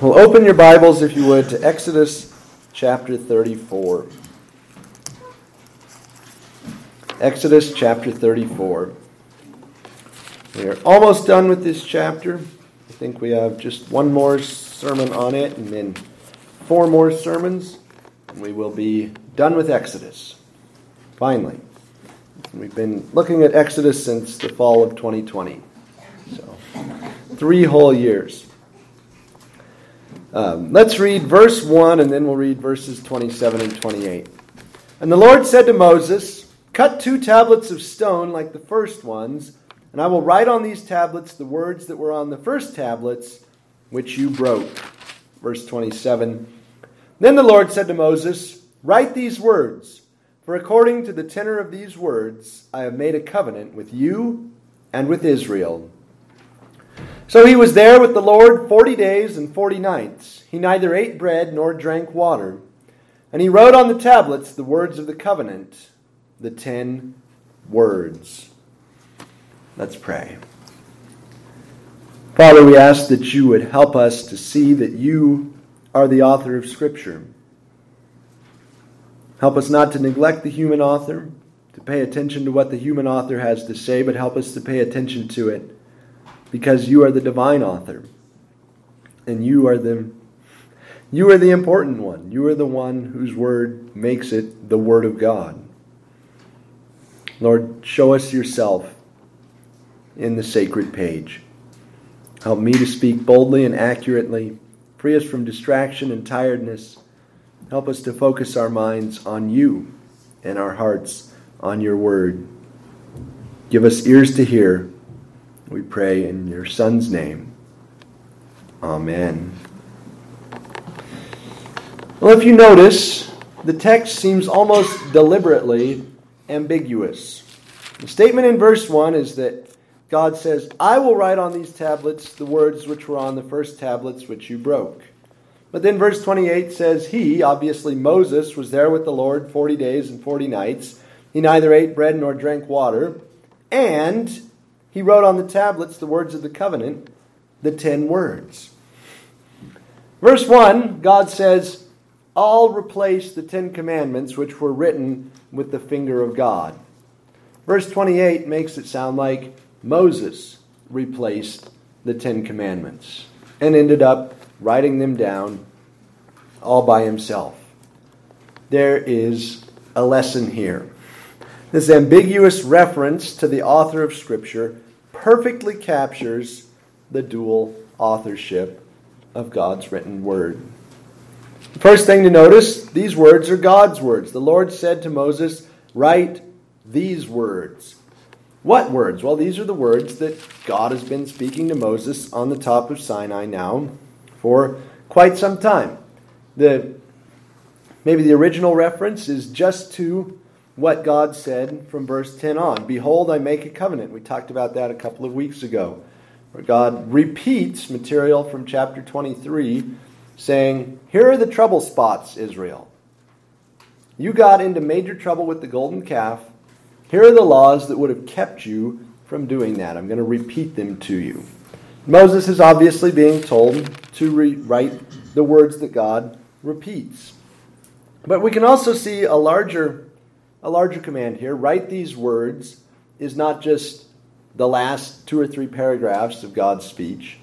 Well, open your Bibles, if you would, to Exodus chapter 34. Exodus chapter 34. We are almost done with this chapter. I think we have just one more sermon on it and then four more sermons, and we will be done with Exodus. Finally. We've been looking at Exodus since the fall of 2020. So, three whole years. Um, let's read verse 1 and then we'll read verses 27 and 28. And the Lord said to Moses, Cut two tablets of stone like the first ones, and I will write on these tablets the words that were on the first tablets, which you broke. Verse 27. Then the Lord said to Moses, Write these words, for according to the tenor of these words, I have made a covenant with you and with Israel. So he was there with the Lord forty days and forty nights. He neither ate bread nor drank water. And he wrote on the tablets the words of the covenant, the ten words. Let's pray. Father, we ask that you would help us to see that you are the author of Scripture. Help us not to neglect the human author, to pay attention to what the human author has to say, but help us to pay attention to it because you are the divine author and you are the you are the important one. You are the one whose word makes it the word of God. Lord, show us yourself in the sacred page. Help me to speak boldly and accurately. Free us from distraction and tiredness. Help us to focus our minds on you and our hearts on your word. Give us ears to hear we pray in your Son's name. Amen. Well, if you notice, the text seems almost deliberately ambiguous. The statement in verse 1 is that God says, I will write on these tablets the words which were on the first tablets which you broke. But then verse 28 says, He, obviously Moses, was there with the Lord 40 days and 40 nights. He neither ate bread nor drank water. And he wrote on the tablets the words of the covenant, the ten words. Verse 1, God says, I'll replace the Ten Commandments which were written with the finger of God. Verse 28 makes it sound like Moses replaced the Ten Commandments and ended up writing them down all by himself. There is a lesson here. This ambiguous reference to the author of Scripture perfectly captures the dual authorship of God's written word. The first thing to notice these words are God's words. The Lord said to Moses, Write these words. What words? Well, these are the words that God has been speaking to Moses on the top of Sinai now for quite some time. The, maybe the original reference is just to what God said from verse 10 on. Behold, I make a covenant. We talked about that a couple of weeks ago, where God repeats material from chapter 23, saying, Here are the trouble spots, Israel. You got into major trouble with the golden calf. Here are the laws that would have kept you from doing that. I'm going to repeat them to you. Moses is obviously being told to rewrite the words that God repeats. But we can also see a larger a larger command here. Write these words is not just the last two or three paragraphs of God's speech,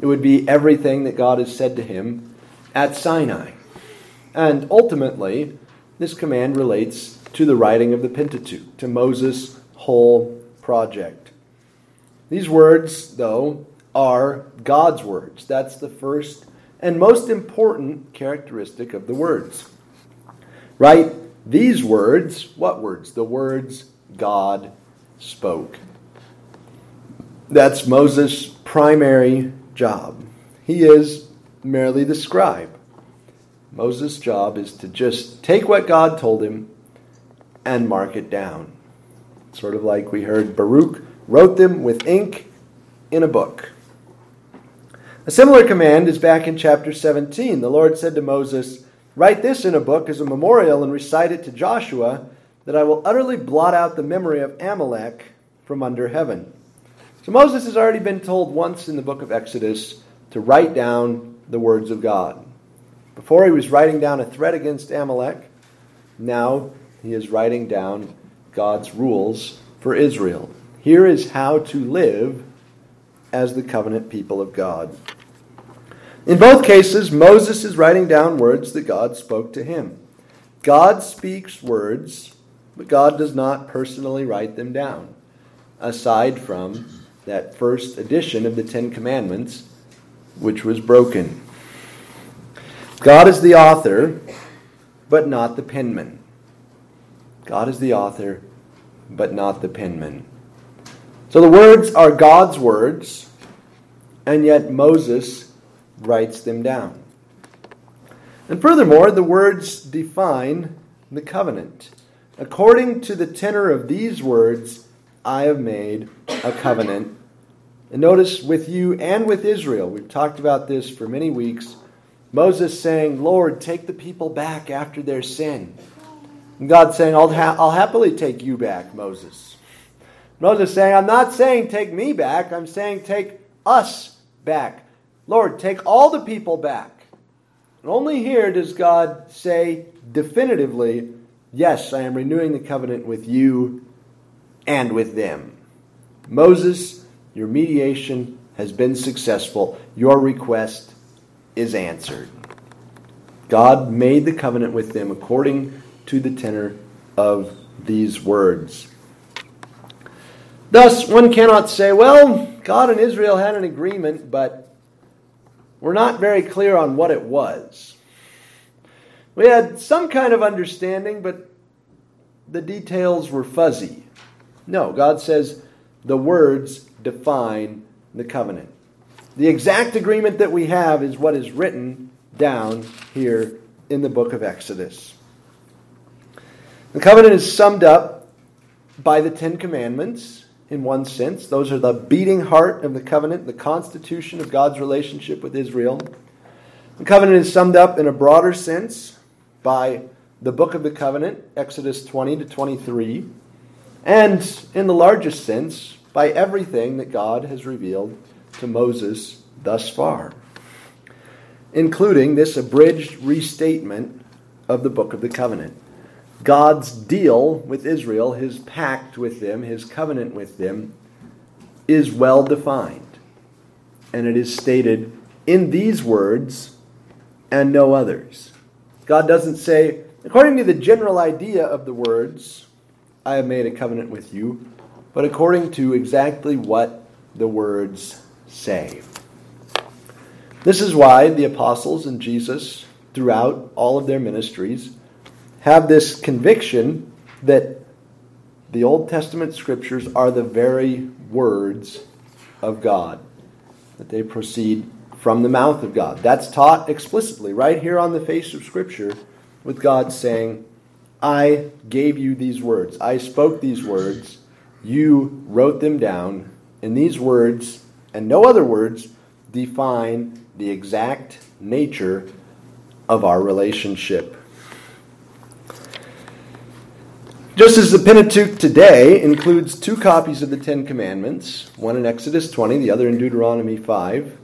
it would be everything that God has said to him at Sinai. And ultimately, this command relates to the writing of the Pentateuch, to Moses' whole project. These words, though, are God's words. That's the first and most important characteristic of the words. Write these words, what words? The words God spoke. That's Moses' primary job. He is merely the scribe. Moses' job is to just take what God told him and mark it down. Sort of like we heard Baruch wrote them with ink in a book. A similar command is back in chapter 17. The Lord said to Moses, Write this in a book as a memorial and recite it to Joshua, that I will utterly blot out the memory of Amalek from under heaven. So Moses has already been told once in the book of Exodus to write down the words of God. Before he was writing down a threat against Amalek, now he is writing down God's rules for Israel. Here is how to live as the covenant people of God. In both cases, Moses is writing down words that God spoke to him. God speaks words, but God does not personally write them down, aside from that first edition of the Ten Commandments, which was broken. God is the author, but not the penman. God is the author, but not the penman. So the words are God's words, and yet Moses writes them down. And furthermore, the words define the covenant. According to the tenor of these words, I have made a covenant. And notice with you and with Israel, we've talked about this for many weeks. Moses saying, Lord, take the people back after their sin. And God saying, I'll, ha- I'll happily take you back, Moses. Moses saying, I'm not saying take me back, I'm saying take us back. Lord, take all the people back. And only here does God say definitively, Yes, I am renewing the covenant with you and with them. Moses, your mediation has been successful. Your request is answered. God made the covenant with them according to the tenor of these words. Thus, one cannot say, well, God and Israel had an agreement, but we're not very clear on what it was. We had some kind of understanding, but the details were fuzzy. No, God says the words define the covenant. The exact agreement that we have is what is written down here in the book of Exodus. The covenant is summed up by the Ten Commandments in one sense. Those are the beating heart of the covenant, the constitution of God's relationship with Israel. The covenant is summed up in a broader sense by the book of the covenant, Exodus 20 to 23, and in the largest sense by everything that God has revealed to Moses thus far, including this abridged restatement of the book of the covenant. God's deal with Israel, his pact with them, his covenant with them, is well defined. And it is stated in these words and no others. God doesn't say, according to the general idea of the words, I have made a covenant with you, but according to exactly what the words say. This is why the apostles and Jesus, throughout all of their ministries, have this conviction that the Old Testament scriptures are the very words of God, that they proceed from the mouth of God. That's taught explicitly right here on the face of Scripture, with God saying, I gave you these words. I spoke these words. You wrote them down. And these words, and no other words, define the exact nature of our relationship Just as the Pentateuch today includes two copies of the Ten Commandments, one in Exodus 20, the other in Deuteronomy 5,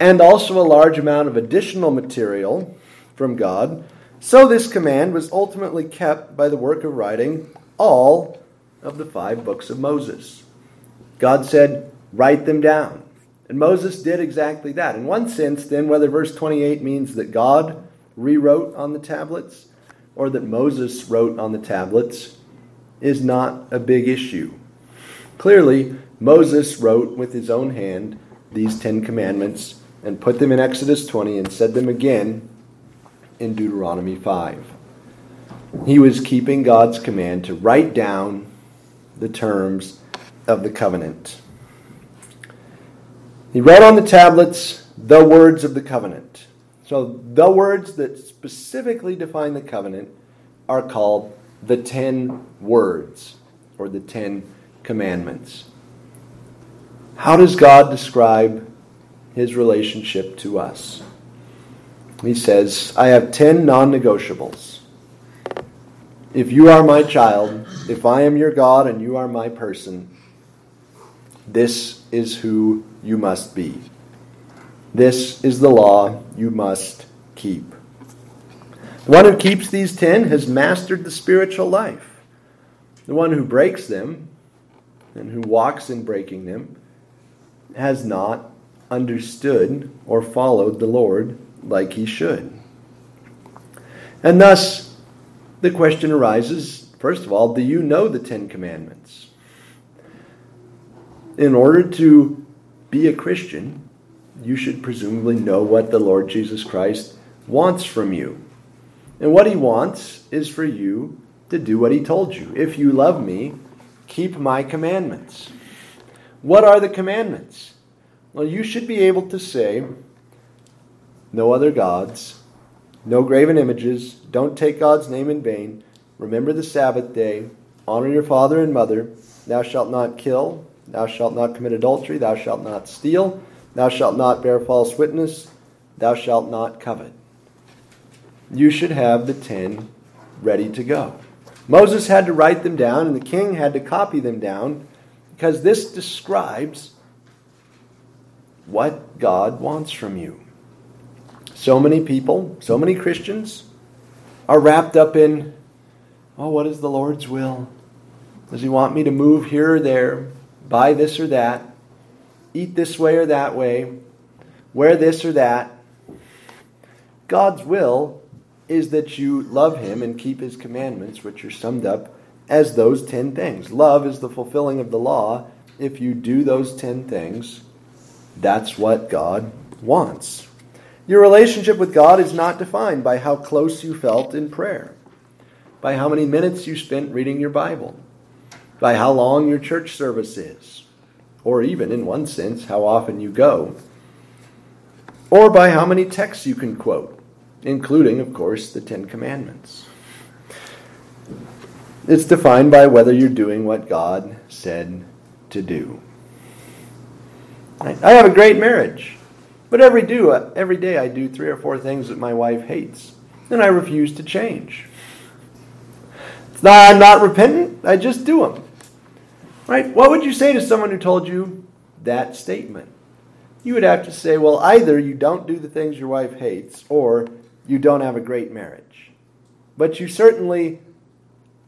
and also a large amount of additional material from God, so this command was ultimately kept by the work of writing all of the five books of Moses. God said, Write them down. And Moses did exactly that. In one sense, then, whether verse 28 means that God rewrote on the tablets or that Moses wrote on the tablets is not a big issue. Clearly, Moses wrote with his own hand these Ten Commandments and put them in Exodus 20 and said them again in Deuteronomy 5. He was keeping God's command to write down the terms of the covenant. He wrote on the tablets the words of the covenant. So the words that specifically define the covenant are called the Ten Words or the Ten Commandments. How does God describe his relationship to us? He says, I have ten non negotiables. If you are my child, if I am your God and you are my person, this is who you must be. This is the law you must keep. The one who keeps these ten has mastered the spiritual life. The one who breaks them and who walks in breaking them has not understood or followed the Lord like he should. And thus, the question arises first of all, do you know the Ten Commandments? In order to be a Christian, you should presumably know what the Lord Jesus Christ wants from you. And what he wants is for you to do what he told you. If you love me, keep my commandments. What are the commandments? Well, you should be able to say, no other gods, no graven images, don't take God's name in vain, remember the Sabbath day, honor your father and mother, thou shalt not kill, thou shalt not commit adultery, thou shalt not steal, thou shalt not bear false witness, thou shalt not covet. You should have the ten ready to go. Moses had to write them down, and the king had to copy them down because this describes what God wants from you. So many people, so many Christians are wrapped up in, oh, what is the Lord's will? Does He want me to move here or there, buy this or that, eat this way or that way, wear this or that? God's will is that you love Him and keep His commandments, which are summed up as those ten things. Love is the fulfilling of the law. If you do those ten things, that's what God wants. Your relationship with God is not defined by how close you felt in prayer, by how many minutes you spent reading your Bible, by how long your church service is, or even, in one sense, how often you go, or by how many texts you can quote, including, of course, the Ten Commandments. It's defined by whether you're doing what God said to do. I have a great marriage, but every do every day I do three or four things that my wife hates, and I refuse to change. I'm not repentant. I just do them. Right? What would you say to someone who told you that statement? You would have to say, well, either you don't do the things your wife hates, or you don't have a great marriage. But you certainly,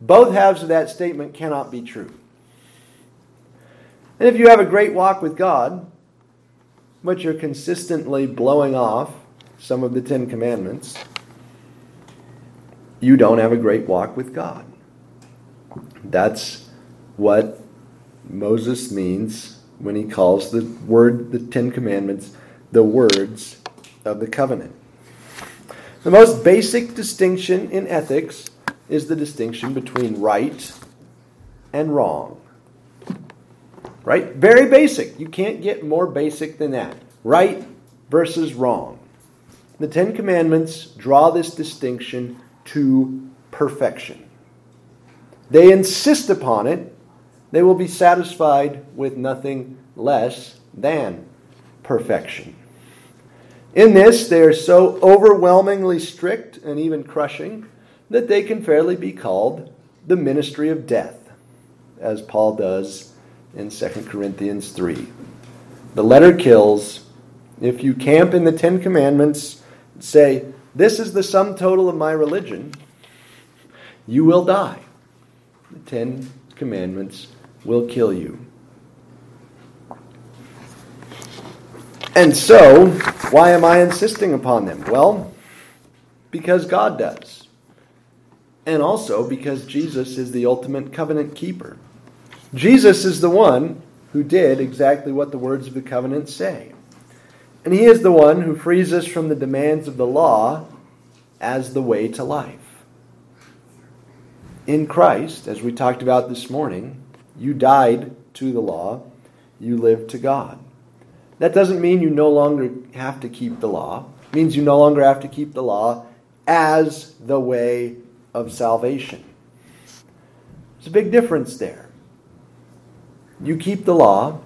both halves of that statement cannot be true. And if you have a great walk with God, but you're consistently blowing off some of the Ten Commandments, you don't have a great walk with God. That's what Moses means when he calls the word, the Ten Commandments, the words of the covenant. The most basic distinction in ethics is the distinction between right and wrong. Right? Very basic. You can't get more basic than that. Right versus wrong. The Ten Commandments draw this distinction to perfection. They insist upon it. They will be satisfied with nothing less than perfection. In this, they are so overwhelmingly strict and even crushing that they can fairly be called the ministry of death, as Paul does in 2 Corinthians 3. The letter kills. If you camp in the Ten Commandments, and say, This is the sum total of my religion, you will die. The Ten Commandments will kill you. And so, why am I insisting upon them? Well, because God does. And also because Jesus is the ultimate covenant keeper. Jesus is the one who did exactly what the words of the covenant say. And he is the one who frees us from the demands of the law as the way to life. In Christ, as we talked about this morning, you died to the law, you live to God. That doesn't mean you no longer have to keep the law. It means you no longer have to keep the law as the way of salvation. There's a big difference there. You keep the law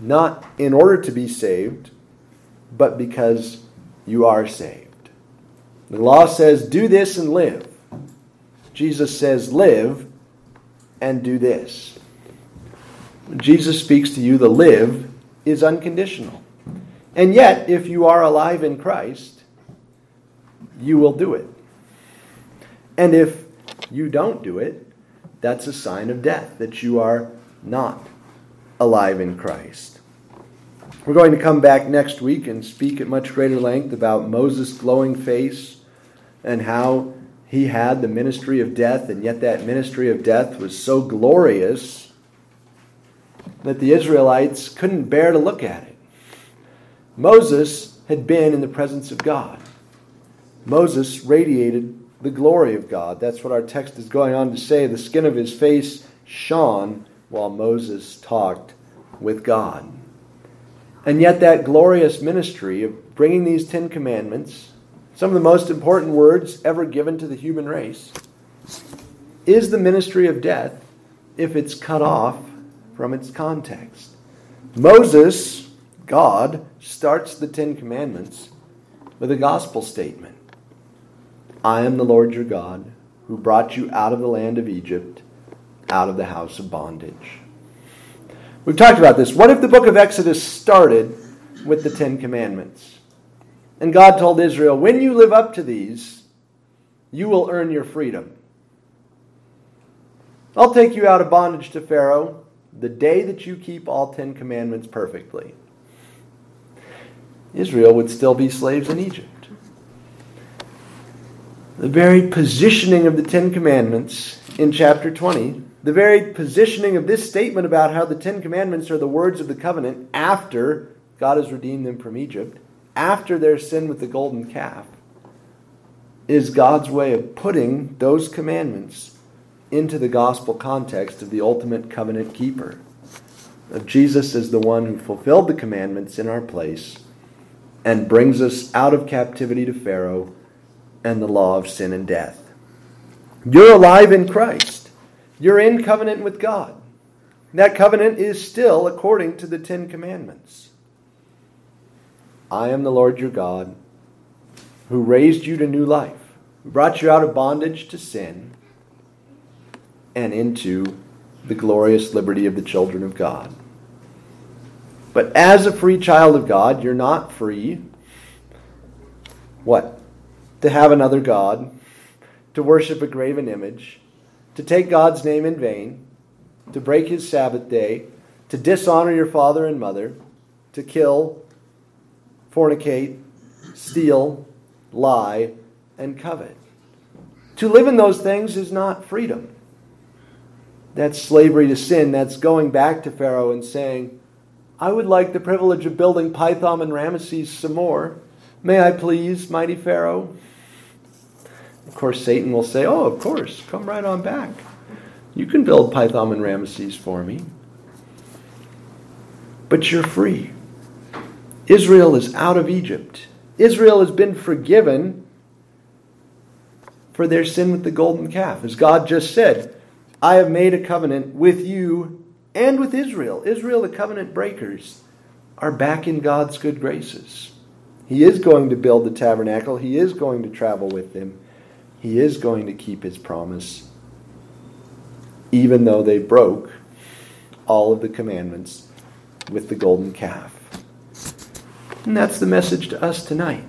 not in order to be saved, but because you are saved. The law says, do this and live. Jesus says, live and do this. When Jesus speaks to you, the live is unconditional. And yet, if you are alive in Christ, you will do it. And if you don't do it, that's a sign of death, that you are not alive in Christ. We're going to come back next week and speak at much greater length about Moses' glowing face and how he had the ministry of death, and yet that ministry of death was so glorious that the Israelites couldn't bear to look at it. Moses had been in the presence of God. Moses radiated the glory of God. That's what our text is going on to say. The skin of his face shone while Moses talked with God. And yet, that glorious ministry of bringing these Ten Commandments, some of the most important words ever given to the human race, is the ministry of death if it's cut off from its context. Moses, God, starts the Ten Commandments with a gospel statement I am the Lord your God, who brought you out of the land of Egypt, out of the house of bondage. We've talked about this. What if the book of Exodus started with the Ten Commandments? And God told Israel, when you live up to these, you will earn your freedom. I'll take you out of bondage to Pharaoh the day that you keep all Ten Commandments perfectly. Israel would still be slaves in Egypt. The very positioning of the Ten Commandments in chapter 20 the very positioning of this statement about how the Ten Commandments are the words of the covenant after God has redeemed them from Egypt, after their sin with the golden calf, is God's way of putting those commandments into the gospel context of the ultimate covenant keeper. Of Jesus as the one who fulfilled the commandments in our place and brings us out of captivity to Pharaoh and the law of sin and death. You're alive in Christ. You're in covenant with God. That covenant is still according to the Ten Commandments. I am the Lord your God, who raised you to new life, who brought you out of bondage to sin and into the glorious liberty of the children of God. But as a free child of God, you're not free. What? To have another God, to worship a graven image, to take God's name in vain, to break his Sabbath day, to dishonor your father and mother, to kill, fornicate, steal, lie, and covet. To live in those things is not freedom. That's slavery to sin. That's going back to Pharaoh and saying, I would like the privilege of building Pithom and Ramesses some more. May I please, mighty Pharaoh? Of course, Satan will say, Oh, of course, come right on back. You can build Pithom and Ramesses for me. But you're free. Israel is out of Egypt. Israel has been forgiven for their sin with the golden calf. As God just said, I have made a covenant with you and with Israel. Israel, the covenant breakers, are back in God's good graces. He is going to build the tabernacle, He is going to travel with them he is going to keep his promise, even though they broke all of the commandments with the golden calf. And that's the message to us tonight.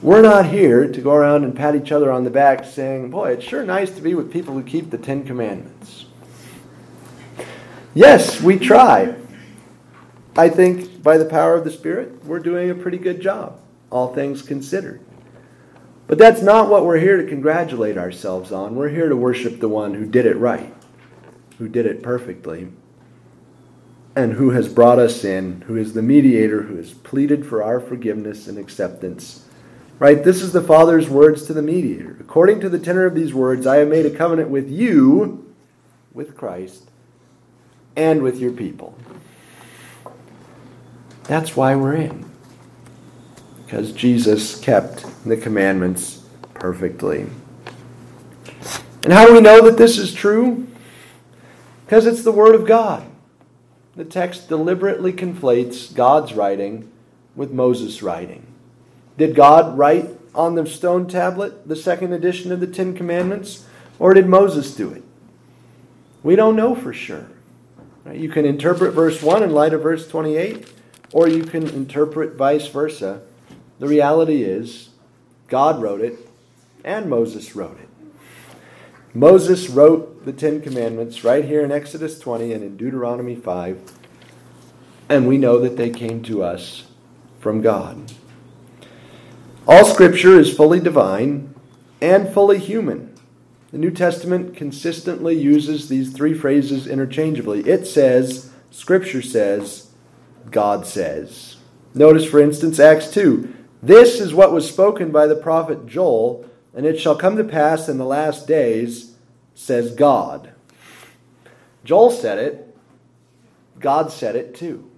We're not here to go around and pat each other on the back saying, Boy, it's sure nice to be with people who keep the Ten Commandments. Yes, we try. I think by the power of the Spirit, we're doing a pretty good job, all things considered. But that's not what we're here to congratulate ourselves on. We're here to worship the one who did it right, who did it perfectly, and who has brought us in, who is the mediator, who has pleaded for our forgiveness and acceptance. Right? This is the Father's words to the mediator. According to the tenor of these words, I have made a covenant with you, with Christ, and with your people. That's why we're in because Jesus kept the commandments perfectly. And how do we know that this is true? Because it's the Word of God. The text deliberately conflates God's writing with Moses' writing. Did God write on the stone tablet the second edition of the Ten Commandments, or did Moses do it? We don't know for sure. You can interpret verse 1 in light of verse 28 or you can interpret vice versa. The reality is, God wrote it and Moses wrote it. Moses wrote the Ten Commandments right here in Exodus 20 and in Deuteronomy 5, and we know that they came to us from God. All Scripture is fully divine and fully human. The New Testament consistently uses these three phrases interchangeably. It says, Scripture says, God says. Notice, for instance, Acts 2. This is what was spoken by the prophet Joel, and it shall come to pass in the last days, says God. Joel said it, God said it too.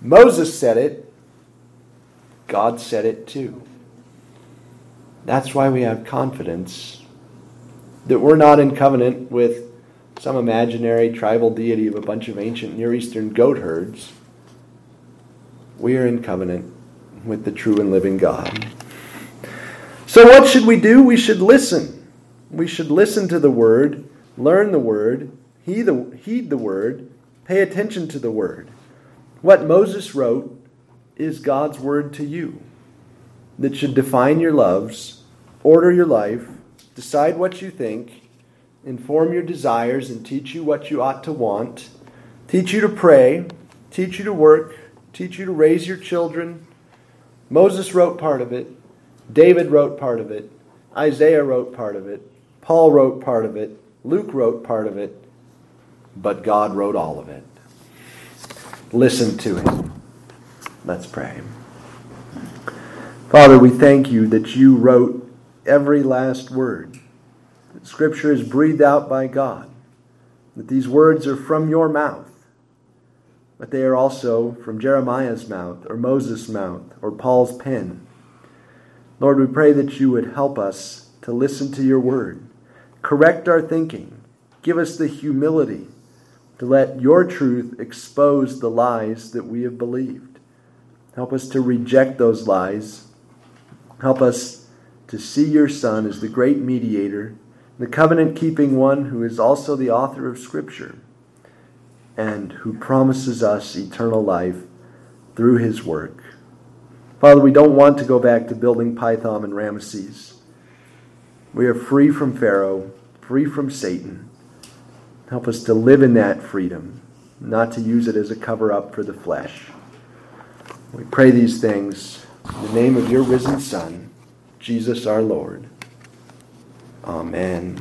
Moses said it, God said it too. That's why we have confidence that we're not in covenant with some imaginary tribal deity of a bunch of ancient Near Eastern goat herds. We are in covenant with the true and living God. So, what should we do? We should listen. We should listen to the word, learn the word, heed the, heed the word, pay attention to the word. What Moses wrote is God's word to you that should define your loves, order your life, decide what you think, inform your desires, and teach you what you ought to want, teach you to pray, teach you to work, teach you to raise your children. Moses wrote part of it, David wrote part of it, Isaiah wrote part of it, Paul wrote part of it, Luke wrote part of it, but God wrote all of it. Listen to him. Let's pray. Father, we thank you that you wrote every last word. That Scripture is breathed out by God. That these words are from your mouth. But they are also from Jeremiah's mouth, or Moses' mouth, or Paul's pen. Lord, we pray that you would help us to listen to your word, correct our thinking, give us the humility to let your truth expose the lies that we have believed. Help us to reject those lies. Help us to see your Son as the great mediator, the covenant keeping one who is also the author of Scripture and who promises us eternal life through his work. Father, we don't want to go back to building Pithom and Ramesses. We are free from Pharaoh, free from Satan. Help us to live in that freedom, not to use it as a cover up for the flesh. We pray these things in the name of your risen Son, Jesus our Lord. Amen.